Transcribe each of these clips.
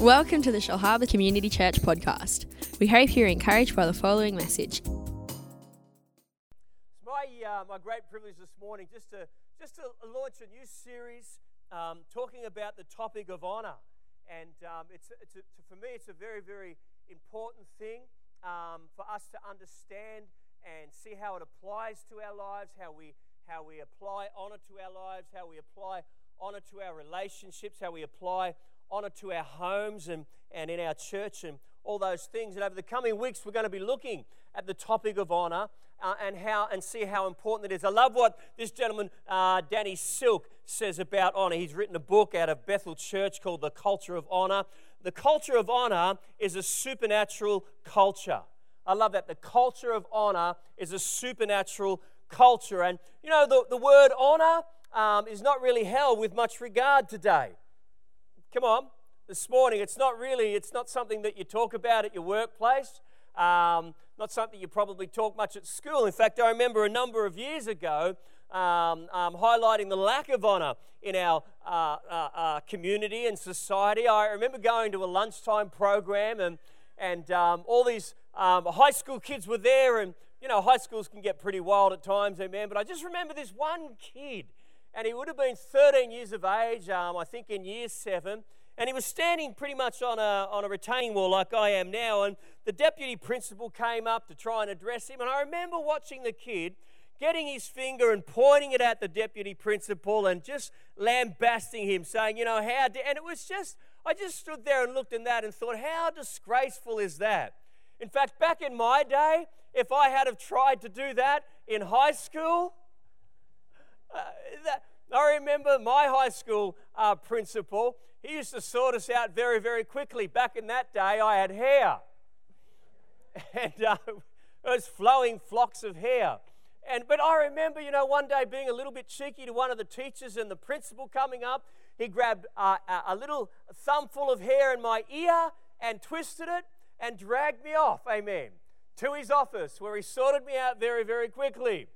Welcome to the Shellharbour Community Church podcast. We hope you're encouraged by the following message. It's my, uh, my great privilege this morning just to, just to launch a new series um, talking about the topic of honour. And um, it's, it's a, for me, it's a very, very important thing um, for us to understand and see how it applies to our lives, how we, how we apply honour to our lives, how we apply honour to our relationships, how we apply honour to our homes and, and in our church and all those things. And over the coming weeks, we're going to be looking at the topic of honour uh, and how and see how important it is. I love what this gentleman, uh, Danny Silk, says about honour. He's written a book out of Bethel Church called The Culture of Honour. The culture of honour is a supernatural culture. I love that. The culture of honour is a supernatural culture. And you know, the, the word honour um, is not really held with much regard today. Come on, this morning, it's not really, it's not something that you talk about at your workplace. Um, not something you probably talk much at school. In fact, I remember a number of years ago um, um, highlighting the lack of honour in our uh, uh, uh, community and society. I remember going to a lunchtime program and, and um, all these um, high school kids were there and you know, high schools can get pretty wild at times, amen. But I just remember this one kid and he would have been 13 years of age, um, I think in year seven. And he was standing pretty much on a, on a retaining wall like I am now. And the deputy principal came up to try and address him. And I remember watching the kid getting his finger and pointing it at the deputy principal and just lambasting him, saying, you know, how. and it was just, I just stood there and looked at that and thought, how disgraceful is that? In fact, back in my day, if I had have tried to do that in high school, uh, that, I remember my high school uh, principal, he used to sort us out very, very quickly. Back in that day, I had hair. And uh, it was flowing flocks of hair. And, but I remember, you know, one day being a little bit cheeky to one of the teachers and the principal coming up. He grabbed uh, a little thumbful of hair in my ear and twisted it and dragged me off, amen, to his office where he sorted me out very, very quickly.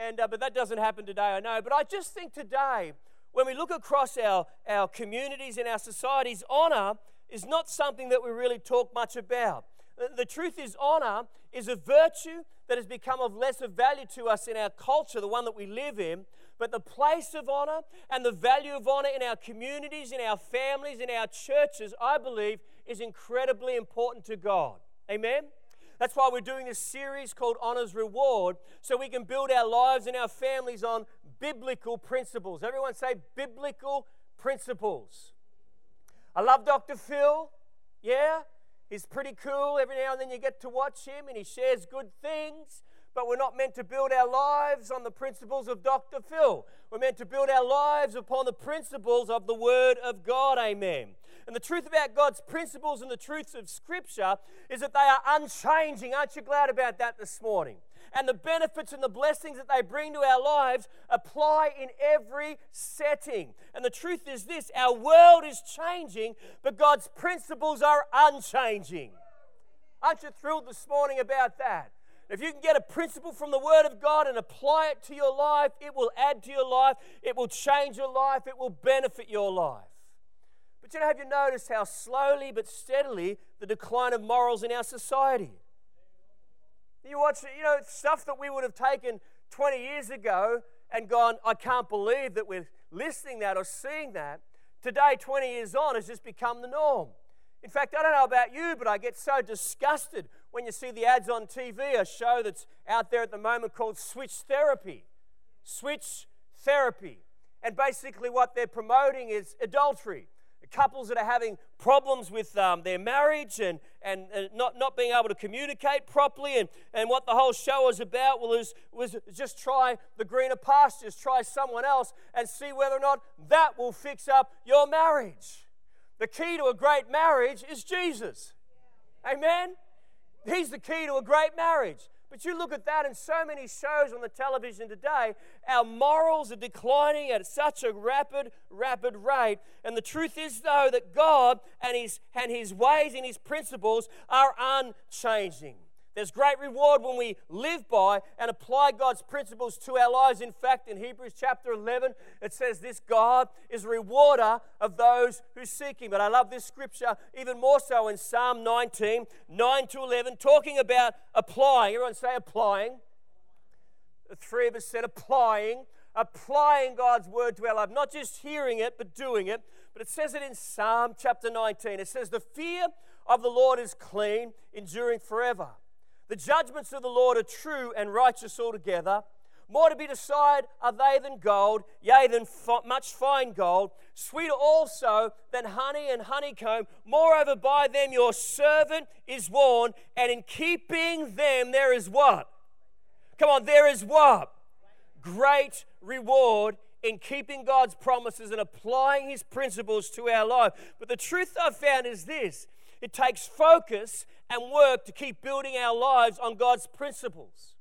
And, uh, but that doesn't happen today, I know. But I just think today, when we look across our, our communities and our societies, honor is not something that we really talk much about. The, truth is, honor is a virtue that has become of lesser value to us in our culture, the one that we live in. But the place of honor and the value of honor in our communities, in our families, in our churches, I believe, is incredibly important to God. Amen? That's why we're doing this series called Honor's Reward, so we can build our lives and our families on biblical principles. Everyone say biblical principles. I love Dr. Phil. Yeah, he's pretty cool. Every now and then you get to watch him and he shares good things. But we're not meant to build our lives on the principles of Dr. Phil. We're meant to build our lives upon the principles of the Word of God. Amen. And the truth about God's principles and the truths of Scripture is that they are unchanging. Aren't you glad about that this morning? And the benefits and the blessings that they bring to our lives apply in every setting. And the truth is this our world is changing, but God's principles are unchanging. Aren't you thrilled this morning about that? If you can get a principle from the Word of God and apply it to your life, it will add to your life, it will change your life, it will benefit your life. But you know, have you noticed how slowly but steadily the decline of morals in our society? You watch, you know, stuff that we would have taken 20 years ago and gone, I can't believe that we're listening that or seeing that. Today, 20 years on, has just become the norm. In fact, I don't know about you, but I get so disgusted when you see the ads on TV, a show that's out there at the moment called Switch Therapy. Switch Therapy. And basically, what they're promoting is adultery couples that are having problems with um, their marriage and, and, and, not, not being able to communicate properly. And, and what the whole show was about was, was just try the greener pastures, try someone else, and see whether or not that will fix up your marriage. The key to a great marriage is Jesus. Amen? He's the key to a great marriage. But you look at that in so many shows on the television today, our morals are declining at such a rapid, rapid rate. And the truth is, though, that God and His, and his ways and His principles are unchanging. There's great reward when we live by and apply God's principles to our lives. In fact, in Hebrews chapter 11, it says this God is a rewarder of those who seek Him. But I love this scripture even more so in Psalm 19, 9 to 11, talking about applying. Everyone say applying. The three of us said applying, applying God's word to our life, not just hearing it, but doing it. But it says it in Psalm chapter 19. It says, The fear of the Lord is clean, enduring forever. The judgments of the Lord are true and righteous altogether. More to be desired are they than gold, yea, than much fine gold, sweeter also than honey and honeycomb. Moreover, by them your servant is warned, and in keeping them there is what? Come on, there is what? Great reward in keeping God's promises and applying His principles to our life. But the truth I've found is this it takes focus and work to keep building our lives on God's principles,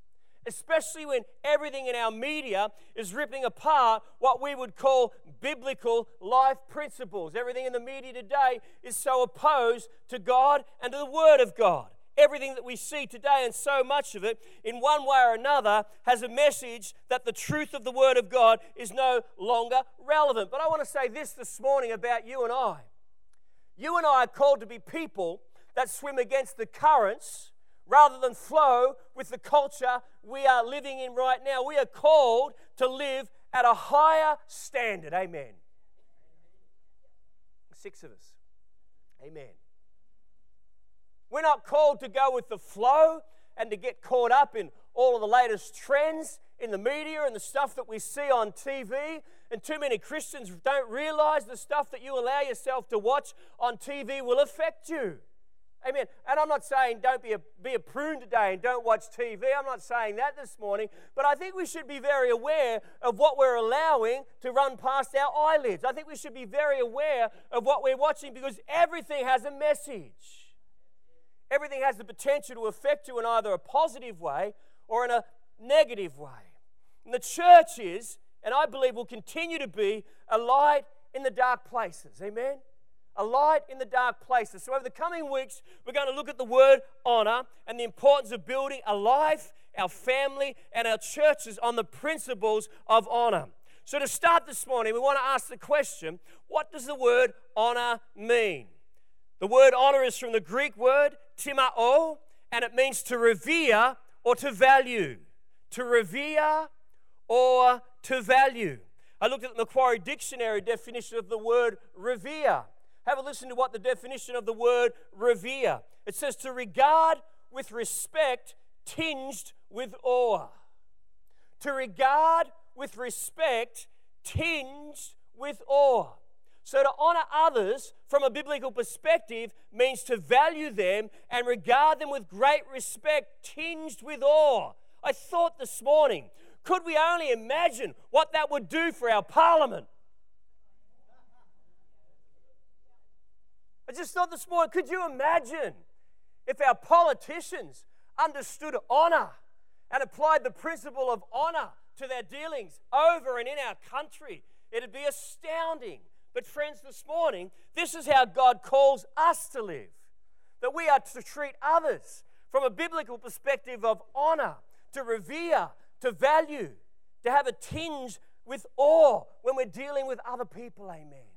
especially when everything in our media is ripping apart what we would call biblical life principles. Everything in the media today is so opposed to God and to the Word of God. Everything that we see today, and so much of it, in one way or another, has a message that the truth of the Word of God is no longer relevant. But I want to say this this morning about you and I. You and I are called to be people that swim against the currents rather than flow with the culture we are living in right now. We are called to live at a higher standard. Amen. Six of us. Amen. We're not called to go with the flow and to get caught up in all of the latest trends in the media and the stuff that we see on TV. And too many Christians don't realize the stuff that you allow yourself to watch on TV will affect you. Amen. And I'm not saying don't be a, be a prune today and don't watch TV. I'm not saying that this morning. But I think we should be very aware of what we're allowing to run past our eyelids. I think we should be very aware of what we're watching because everything has a message. Everything has the potential to affect you in either a positive way or in a negative way. And the church is, and I believe will continue to be, a light in the dark places. Amen? A light in the dark places. So, over the coming weeks, we're going to look at the word honor and the importance of building a life, our family, and our churches on the principles of honor. So, to start this morning, we want to ask the question what does the word honor mean? The word honor is from the Greek word timao, and it means to revere or to value. To revere or to value. I looked at the Macquarie Dictionary definition of the word revere. Have a listen to what the definition of the word revere. It says to regard with respect tinged with awe. To regard with respect tinged with awe. So, to honor others from a biblical perspective means to value them and regard them with great respect, tinged with awe. I thought this morning, could we only imagine what that would do for our parliament? I just thought this morning, could you imagine if our politicians understood honor and applied the principle of honor to their dealings over and in our country? It'd be astounding. But, friends, this morning, this is how God calls us to live that we are to treat others from a biblical perspective of honor, to revere, to value, to have a tinge with awe when we're dealing with other people. Amen.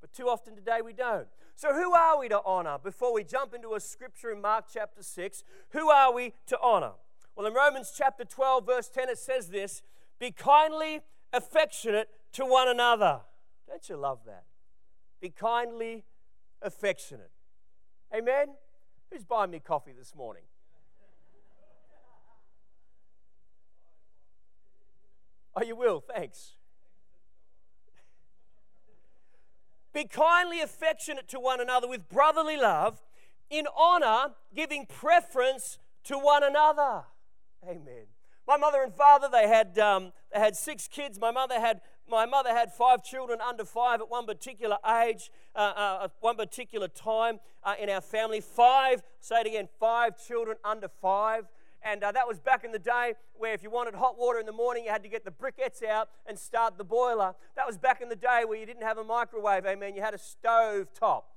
But too often today we don't. So, who are we to honor? Before we jump into a scripture in Mark chapter 6, who are we to honor? Well, in Romans chapter 12, verse 10, it says this Be kindly affectionate to one another. Don't you love that? Be kindly affectionate. Amen? Who's buying me coffee this morning? Oh, you will, thanks. Be kindly affectionate to one another with brotherly love, in honor, giving preference to one another. Amen. My mother and father, they had, um, they had six kids. My mother had my mother had five children under five at one particular age, uh, uh, at one particular time uh, in our family. Five, say it again, five children under five. And uh, that was back in the day where if you wanted hot water in the morning, you had to get the briquettes out and start the boiler. That was back in the day where you didn't have a microwave, amen. You had a stove top.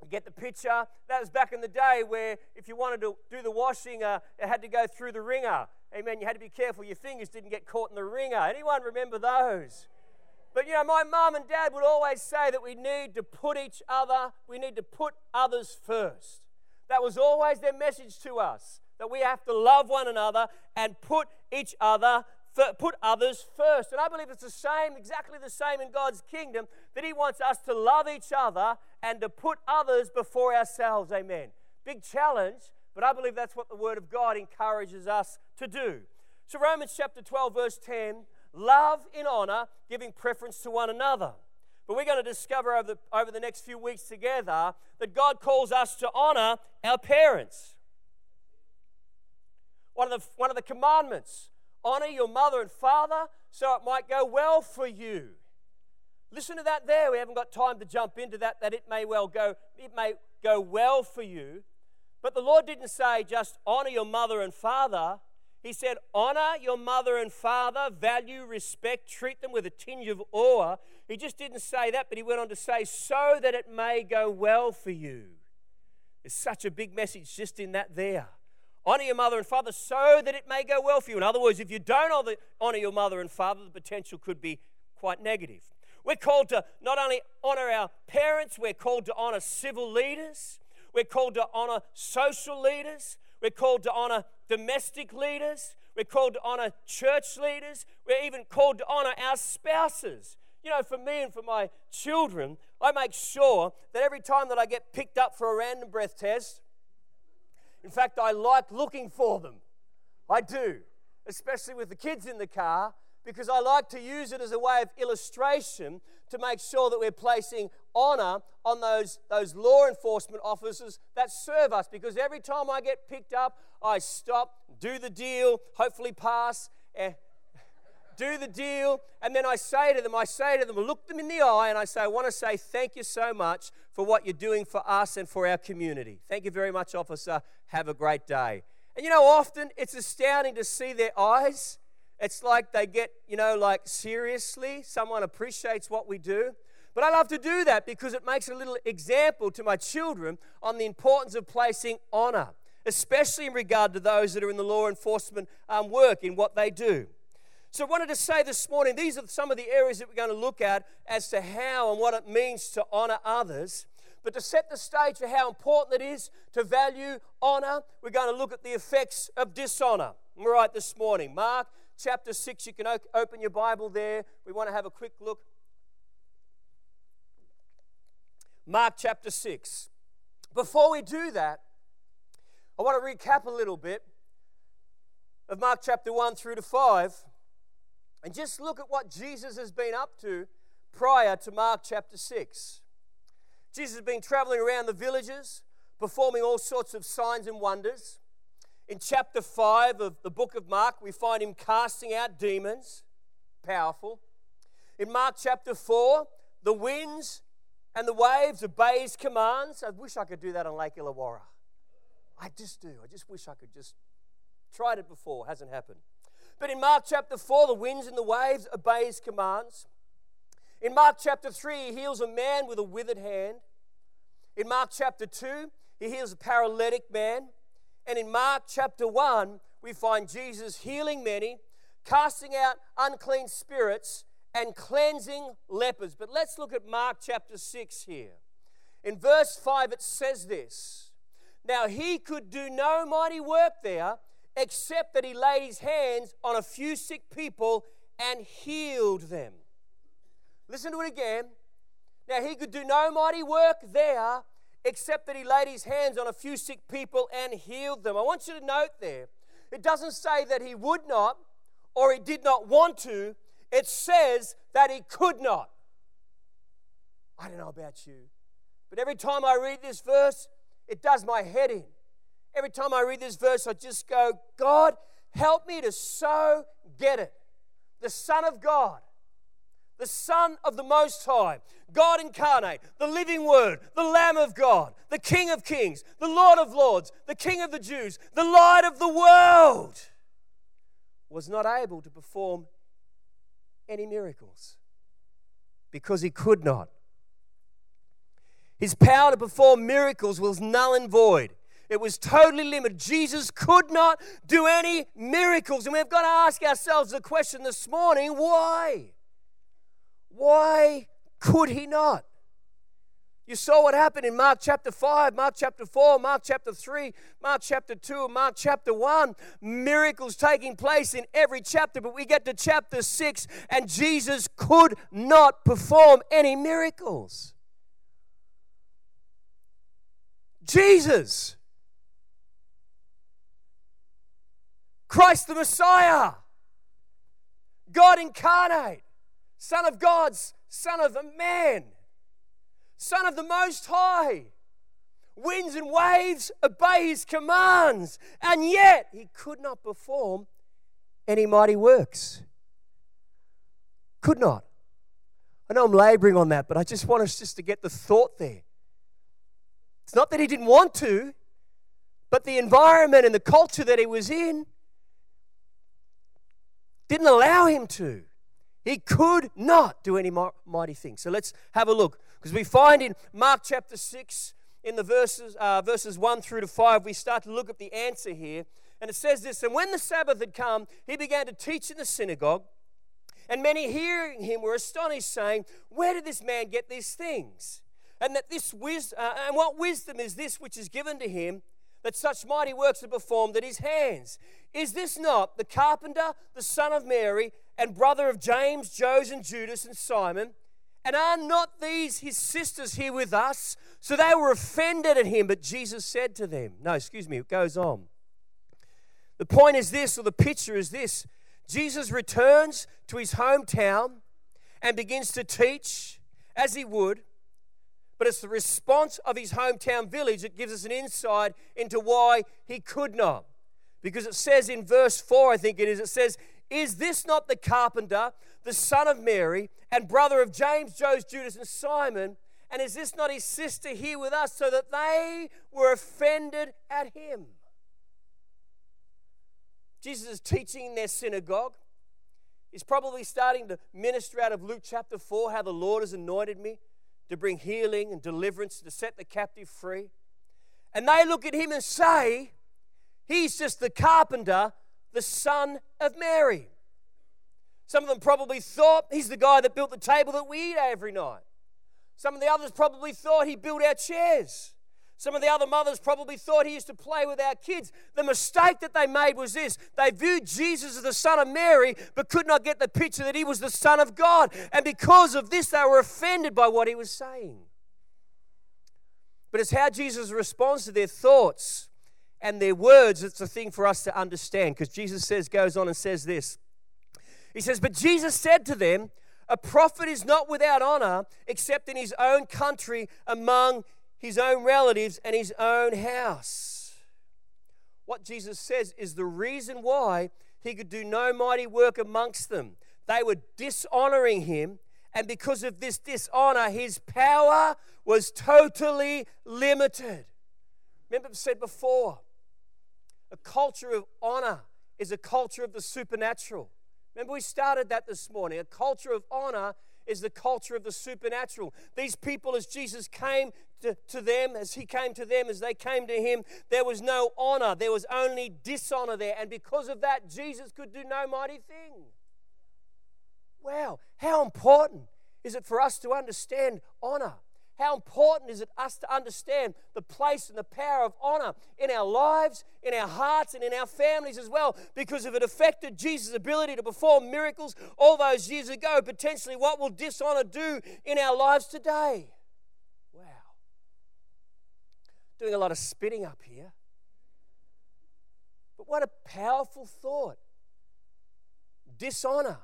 You get the picture? That was back in the day where if you wanted to do the washing, uh, it had to go through the wringer. Amen. You had to be careful your fingers didn't get caught in the wringer. Anyone remember those? But you know, my mum and dad would always say that we need to put each other, we need to put others first. That was always their message to us that we have to love one another and put each other put others first. And I believe it's the same, exactly the same in God's kingdom, that He wants us to love each other and to put others before ourselves. Amen. Big challenge, but I believe that's what the Word of God encourages us to do. So, Romans chapter 12, verse 10 love in honor, giving preference to one another. But we're going to discover over the, over the next few weeks together that God calls us to honor our parents. One of the, one of the commandments honor your mother and father so it might go well for you. Listen to that there. We haven't got time to jump into that, that it may well go, it may go well for you. But the Lord didn't say just honor your mother and father. He said, honor your mother and father, value, respect, treat them with a tinge of awe. He just didn't say that, but he went on to say, so that it may go well for you. There's such a big message just in that there. Honor your mother and father so that it may go well for you. In other words, if you don't honor your mother and father, the potential could be quite negative. We're called to not only honor our parents, we're called to honor civil leaders, we're called to honor social leaders, we're called to honor domestic leaders, we're called to honor church leaders, we're even called to honor our spouses. You know, for me and for my children, I make sure that every time that I get picked up for a random breath test, in fact, I like looking for them. I do, especially with the kids in the car, because I like to use it as a way of illustration to make sure that we're placing honor on those, those law enforcement officers that serve us. Because every time I get picked up, I stop, do the deal, hopefully pass, eh, do the deal, and then I say to them, I say to them, look them in the eye, and I say, I want to say thank you so much for what you're doing for us and for our community. Thank you very much, officer. Have a great day. And you know, often it's astounding to see their eyes. It's like they get, you know, like seriously, someone appreciates what we do. But I love to do that because it makes a little example to my children on the importance of placing honor, especially in regard to those that are in the law enforcement um, work in what they do. So, I wanted to say this morning these are some of the areas that we're going to look at as to how and what it means to honor others. But to set the stage for how important it is to value honor, we're going to look at the effects of dishonor. All right, this morning, Mark chapter 6, you can open your Bible there. We want to have a quick look. Mark chapter 6. Before we do that, I want to recap a little bit of Mark chapter 1 through to 5 and just look at what Jesus has been up to prior to Mark chapter 6. Jesus has been traveling around the villages, performing all sorts of signs and wonders. In chapter 5 of the book of Mark, we find him casting out demons. Powerful. In Mark chapter 4, the winds and the waves obey his commands. I wish I could do that on Lake Illawarra. I just do. I just wish I could just. Tried it before, hasn't happened. But in Mark chapter 4, the winds and the waves obey his commands. In Mark chapter 3, he heals a man with a withered hand. In Mark chapter 2, he heals a paralytic man. And in Mark chapter 1, we find Jesus healing many, casting out unclean spirits, and cleansing lepers. But let's look at Mark chapter 6 here. In verse 5, it says this Now he could do no mighty work there except that he laid his hands on a few sick people and healed them. Listen to it again. Now, he could do no mighty work there except that he laid his hands on a few sick people and healed them. I want you to note there, it doesn't say that he would not or he did not want to, it says that he could not. I don't know about you, but every time I read this verse, it does my head in. Every time I read this verse, I just go, God, help me to so get it. The Son of God, the Son of the Most High, God incarnate, the living Word, the Lamb of God, the King of Kings, the Lord of Lords, the King of the Jews, the light of the world, was not able to perform any miracles because he could not. His power to perform miracles was null and void. It was totally limited. Jesus could not do any miracles. And we've got to ask ourselves the question this morning why? Why could he not? You saw what happened in Mark chapter 5, Mark chapter 4, Mark chapter 3, Mark chapter 2, and Mark chapter 1. Miracles taking place in every chapter, but we get to chapter 6, and Jesus could not perform any miracles. Jesus. Christ the Messiah, God incarnate, Son of God's Son of a man, Son of the Most High. Winds and waves obey his commands, and yet he could not perform any mighty works. Could not. I know I'm laboring on that, but I just want us just to get the thought there. It's not that he didn't want to, but the environment and the culture that he was in didn't allow him to. He could not do any mighty thing. So let's have a look. Because we find in Mark chapter 6, in the verses, uh, verses 1 through to 5, we start to look at the answer here. And it says this And when the Sabbath had come, he began to teach in the synagogue. And many hearing him were astonished, saying, Where did this man get these things? And that this wisdom, uh, and what wisdom is this which is given to him that such mighty works are performed at his hands. Is this not the carpenter, the son of Mary, and brother of James, Joseph, and Judas, and Simon? And are not these his sisters here with us? So they were offended at him, but Jesus said to them, No, excuse me, it goes on. The point is this, or the picture is this Jesus returns to his hometown and begins to teach as he would but it's the response of his hometown village that gives us an insight into why he could not. Because it says in verse 4, I think it is, it says, Is this not the carpenter, the son of Mary, and brother of James, Joseph, Judas, and Simon? And is this not his sister here with us? So that they were offended at him. Jesus is teaching in their synagogue. He's probably starting to minister out of Luke chapter 4 how the Lord has anointed me to bring healing and deliverance, to set the captive free. And they look at him and say, He's just the carpenter, the son of Mary. Some of them probably thought he's the guy that built the table that we eat every night. Some of the others probably thought he built our chairs. Some of the other mothers probably thought he used to play with our kids. The mistake that they made was this they viewed Jesus as the son of Mary, but could not get the picture that he was the son of God. And because of this, they were offended by what he was saying. But it's how Jesus responds to their thoughts and their words that's the thing for us to understand. Because Jesus says, goes on and says this. He says, But Jesus said to them, A prophet is not without honor except in his own country among his own relatives, and his own house. What Jesus says is the reason why he could do no mighty work amongst them. They were dishonoring him, and because of this dishonor, his power was totally limited. Remember, I've said before, a culture of honor is a culture of the supernatural. Remember, we started that this morning. A culture of honor is the culture of the supernatural. These people, as Jesus came to, to them, as he came to them, as they came to him, there was no honor, there was only dishonor there. And because of that, Jesus could do no mighty thing. Wow, how important is it for us to understand honor? How important is it us to understand the place and the power of honor in our lives, in our hearts, and in our families as well? Because if it affected Jesus' ability to perform miracles all those years ago, potentially what will dishonor do in our lives today? Wow. Doing a lot of spitting up here. But what a powerful thought. Dishonor.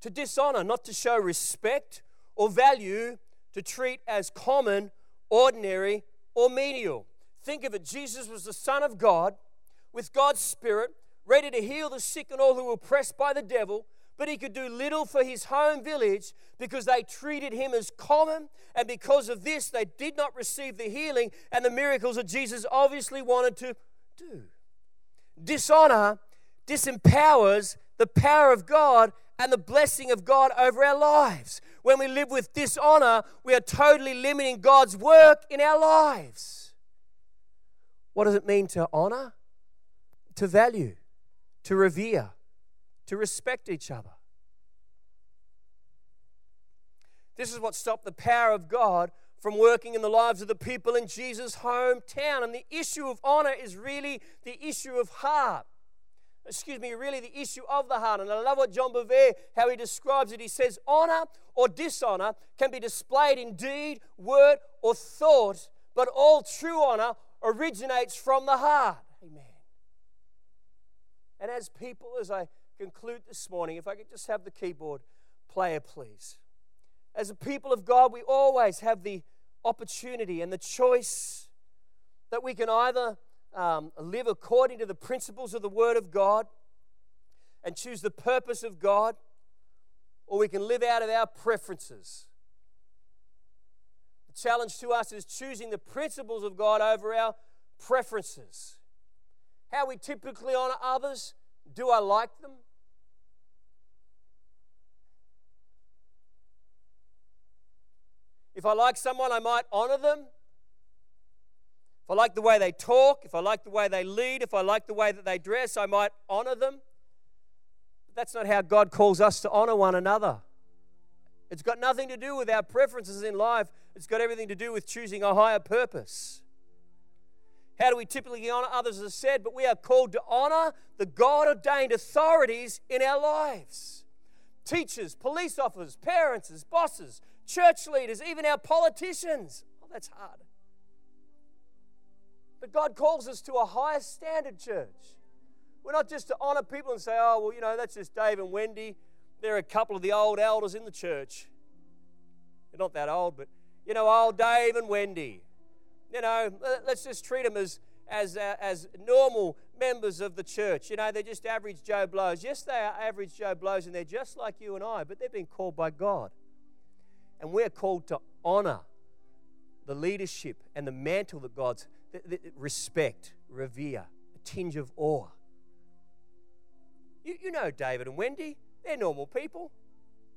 To dishonor, not to show respect or value to treat as common, ordinary, or menial. Think of it Jesus was the Son of God with God's Spirit, ready to heal the sick and all who were oppressed by the devil, but he could do little for his home village because they treated him as common, and because of this, they did not receive the healing and the miracles that Jesus obviously wanted to do. Dishonor disempowers the power of God and the blessing of God over our lives. When we live with dishonor, we are totally limiting God's work in our lives. What does it mean to honor? To value, to revere, to respect each other. This is what stopped the power of God from working in the lives of the people in Jesus' hometown. And the issue of honor is really the issue of heart. Excuse me, really the issue of the heart. And I love what John Bevere, how he describes it. He says, honor or dishonor can be displayed in deed, word, or thought, but all true honor originates from the heart. Amen. And as people, as I conclude this morning, if I could just have the keyboard player, please. As a people of God, we always have the opportunity and the choice that we can either um, live according to the principles of the Word of God and choose the purpose of God, or we can live out of our preferences. The challenge to us is choosing the principles of God over our preferences. How we typically honor others. Do I like them? If I like someone, I might honor them. If I like the way they talk, if I like the way they lead, if I like the way that they dress, I might honor them. But that's not how God calls us to honor one another. It's got nothing to do with our preferences in life, it's got everything to do with choosing a higher purpose. How do we typically honor others, as I said? But we are called to honor the God ordained authorities in our lives teachers, police officers, parents, bosses, church leaders, even our politicians. Oh, that's hard. But God calls us to a higher standard, church. We're not just to honor people and say, oh, well, you know, that's just Dave and Wendy. They're a couple of the old elders in the church. They're not that old, but, you know, old Dave and Wendy. You know, let's just treat them as, as, uh, as normal members of the church. You know, they're just average Joe Blows. Yes, they are average Joe Blows, and they're just like you and I, but they've been called by God. And we're called to honor the leadership and the mantle that God's respect, revere, a tinge of awe. You, you know David and Wendy, they're normal people.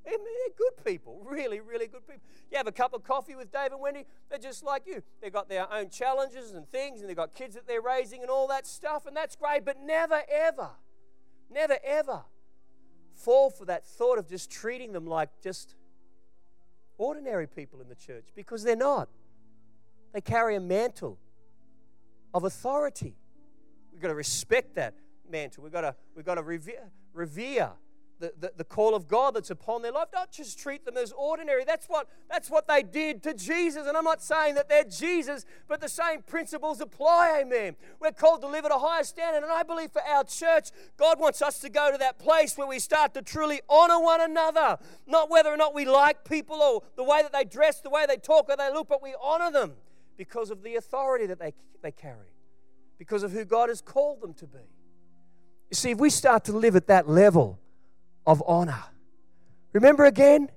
They're, they're good people, really, really good people. You have a cup of coffee with Dave and Wendy, they're just like you. They've got their own challenges and things, and they've got kids that they're raising and all that stuff, and that's great, but never, ever, never, ever fall for that thought of just treating them like just ordinary people in the church because they're not. They carry a mantle of authority. We've got to respect that mantle. We've got to, we've got to revere, revere the, the, the, call of God that's upon their life. Don't just treat them as ordinary. That's what, that's what they did to Jesus. And I'm not saying that they're Jesus, but the same principles apply, amen. We're called to live at a higher standard. And I believe for our church, God wants us to go to that place where we start to truly honor one another. Not whether or not we like people or the way that they dress, the way they talk, or they look, but we honor them because of the authority that they, they carry, because of who God has called them to be. You see, if we start to live at that level, of honor. Remember again?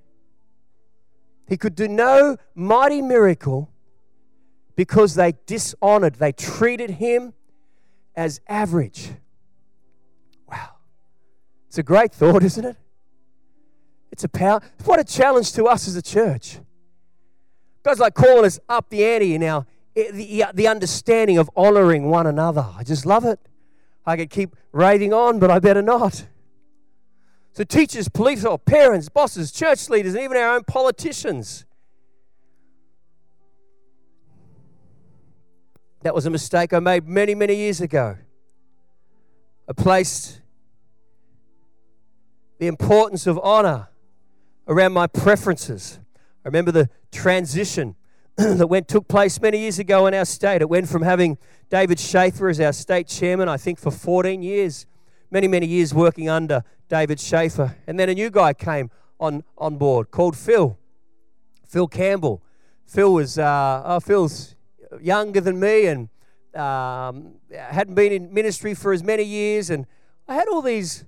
He could do no mighty miracle because they dishonored, they treated him as average. Wow. It's a great thought, isn't it? It's a power. What a challenge to us as a church. God's like calling us up the ante our the, the understanding of honoring one another. I just love it. I could keep raving on, but I better not. So, teachers, police, or parents, bosses, church leaders, and even our own politicians. That was a mistake I made many, many years ago. I placed the importance of honor around my preferences. I remember the transition that went took place many years ago in our state. It went from having David Schaefer as our state chairman, I think, for 14 years, many, many years working under David Schaefer. And then a new guy came on, on board called Phil, Phil Campbell. Phil was, uh, oh, Phil's younger than me and um, hadn't been in ministry for as many years. And I had all these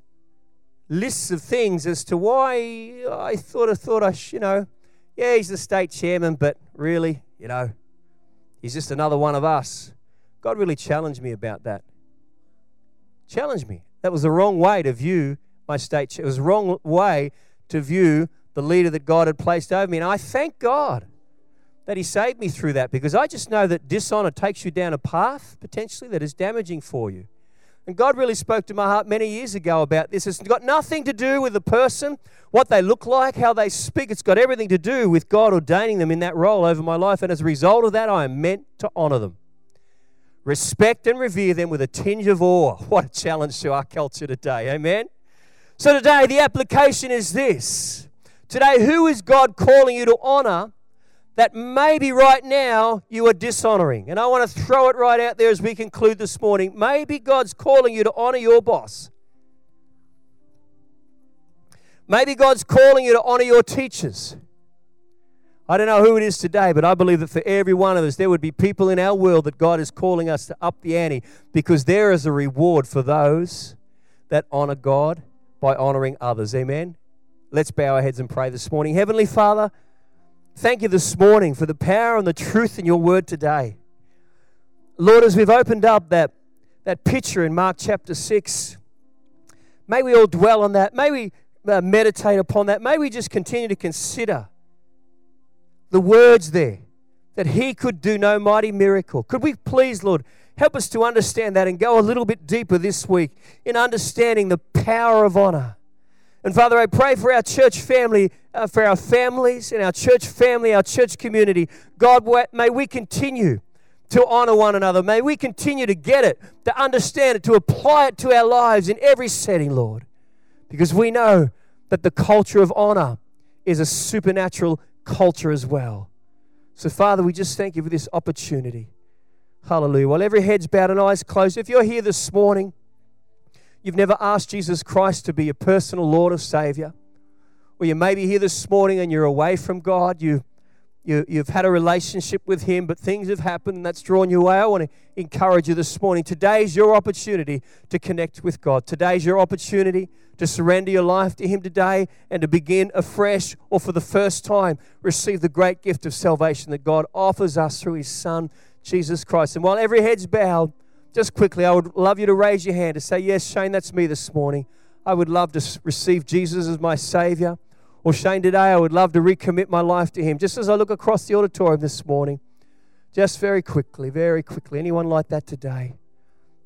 lists of things as to why I thought I thought I, you know, yeah, he's the state chairman, but really, you know, he's just another one of us. God really challenged me about that. Challenged me. That was the wrong way to view my state. It was the wrong way to view the leader that God had placed over me. And I thank God that He saved me through that because I just know that dishonor takes you down a path potentially that is damaging for you. And God really spoke to my heart many years ago about this. It's got nothing to do with the person, what they look like, how they speak. It's got everything to do with God ordaining them in that role over my life. And as a result of that, I am meant to honor them. Respect and revere them with a tinge of awe. What a challenge to our culture today. Amen. So, today, the application is this. Today, who is God calling you to honor that maybe right now you are dishonoring. And I want to throw it right out there as we conclude this morning. Maybe God's calling you to honor your boss. Maybe God's calling you to honor your teachers. I don't know who it is today, but I believe that for every one of us, there would be people in our world that God is calling us to up the ante because there is a reward for those that honor God by honoring others. Amen. Let's bow our heads and pray this morning. Heavenly Father, Thank you this morning for the power and the truth in your word today. Lord, as we've opened up that, that picture in Mark chapter 6, may we all dwell on that. May we uh, meditate upon that. May we just continue to consider the words there that he could do no mighty miracle. Could we please, Lord, help us to understand that and go a little bit deeper this week in understanding the power of honor and Father, I pray for our church family, uh, for our families and our church family, our church community. God, may we continue to honor one another. May we continue to get it, to understand it, to apply it to our lives in every setting, Lord. Because we know that the culture of honor is a supernatural culture as well. So, Father, we just thank you for this opportunity. Hallelujah. While every head's bowed and eyes closed, if you're here this morning, you've never asked Jesus Christ to be your personal Lord or Savior, or you may be here this morning and you're away from God, you, you, you've had a relationship with Him, but things have happened and that's drawn you away, I want to encourage you this morning. Today's your opportunity to connect with God. Today's your opportunity to surrender your life to Him today and to begin afresh or for the first time receive the great gift of salvation that God offers us through His Son, Jesus Christ. And while every head's bowed, just quickly, I would love you to raise your hand to say, Yes, Shane, that's me this morning. I would love to receive Jesus as my Savior. Or, Shane, today I would love to recommit my life to Him. Just as I look across the auditorium this morning, just very quickly, very quickly. Anyone like that today?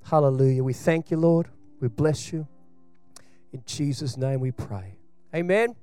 Hallelujah. We thank you, Lord. We bless you. In Jesus' name we pray. Amen.